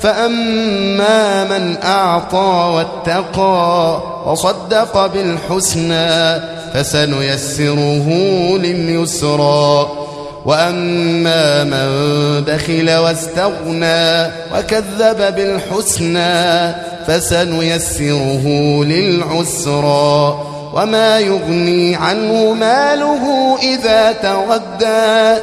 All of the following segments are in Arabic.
فأما من أعطى واتقى وصدق بالحسنى فسنيسره لليسرى. وأما من بخل واستغنى وكذب بالحسنى فسنيسره للعسرى. وما يغني عنه ماله إذا تغدى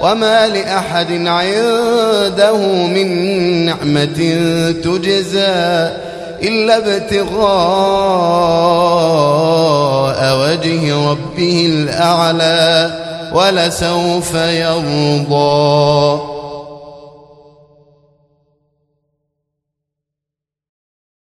وما لأحد عنده من نعمة تجزى إلا ابتغاء وجه ربه الأعلى ولسوف يرضى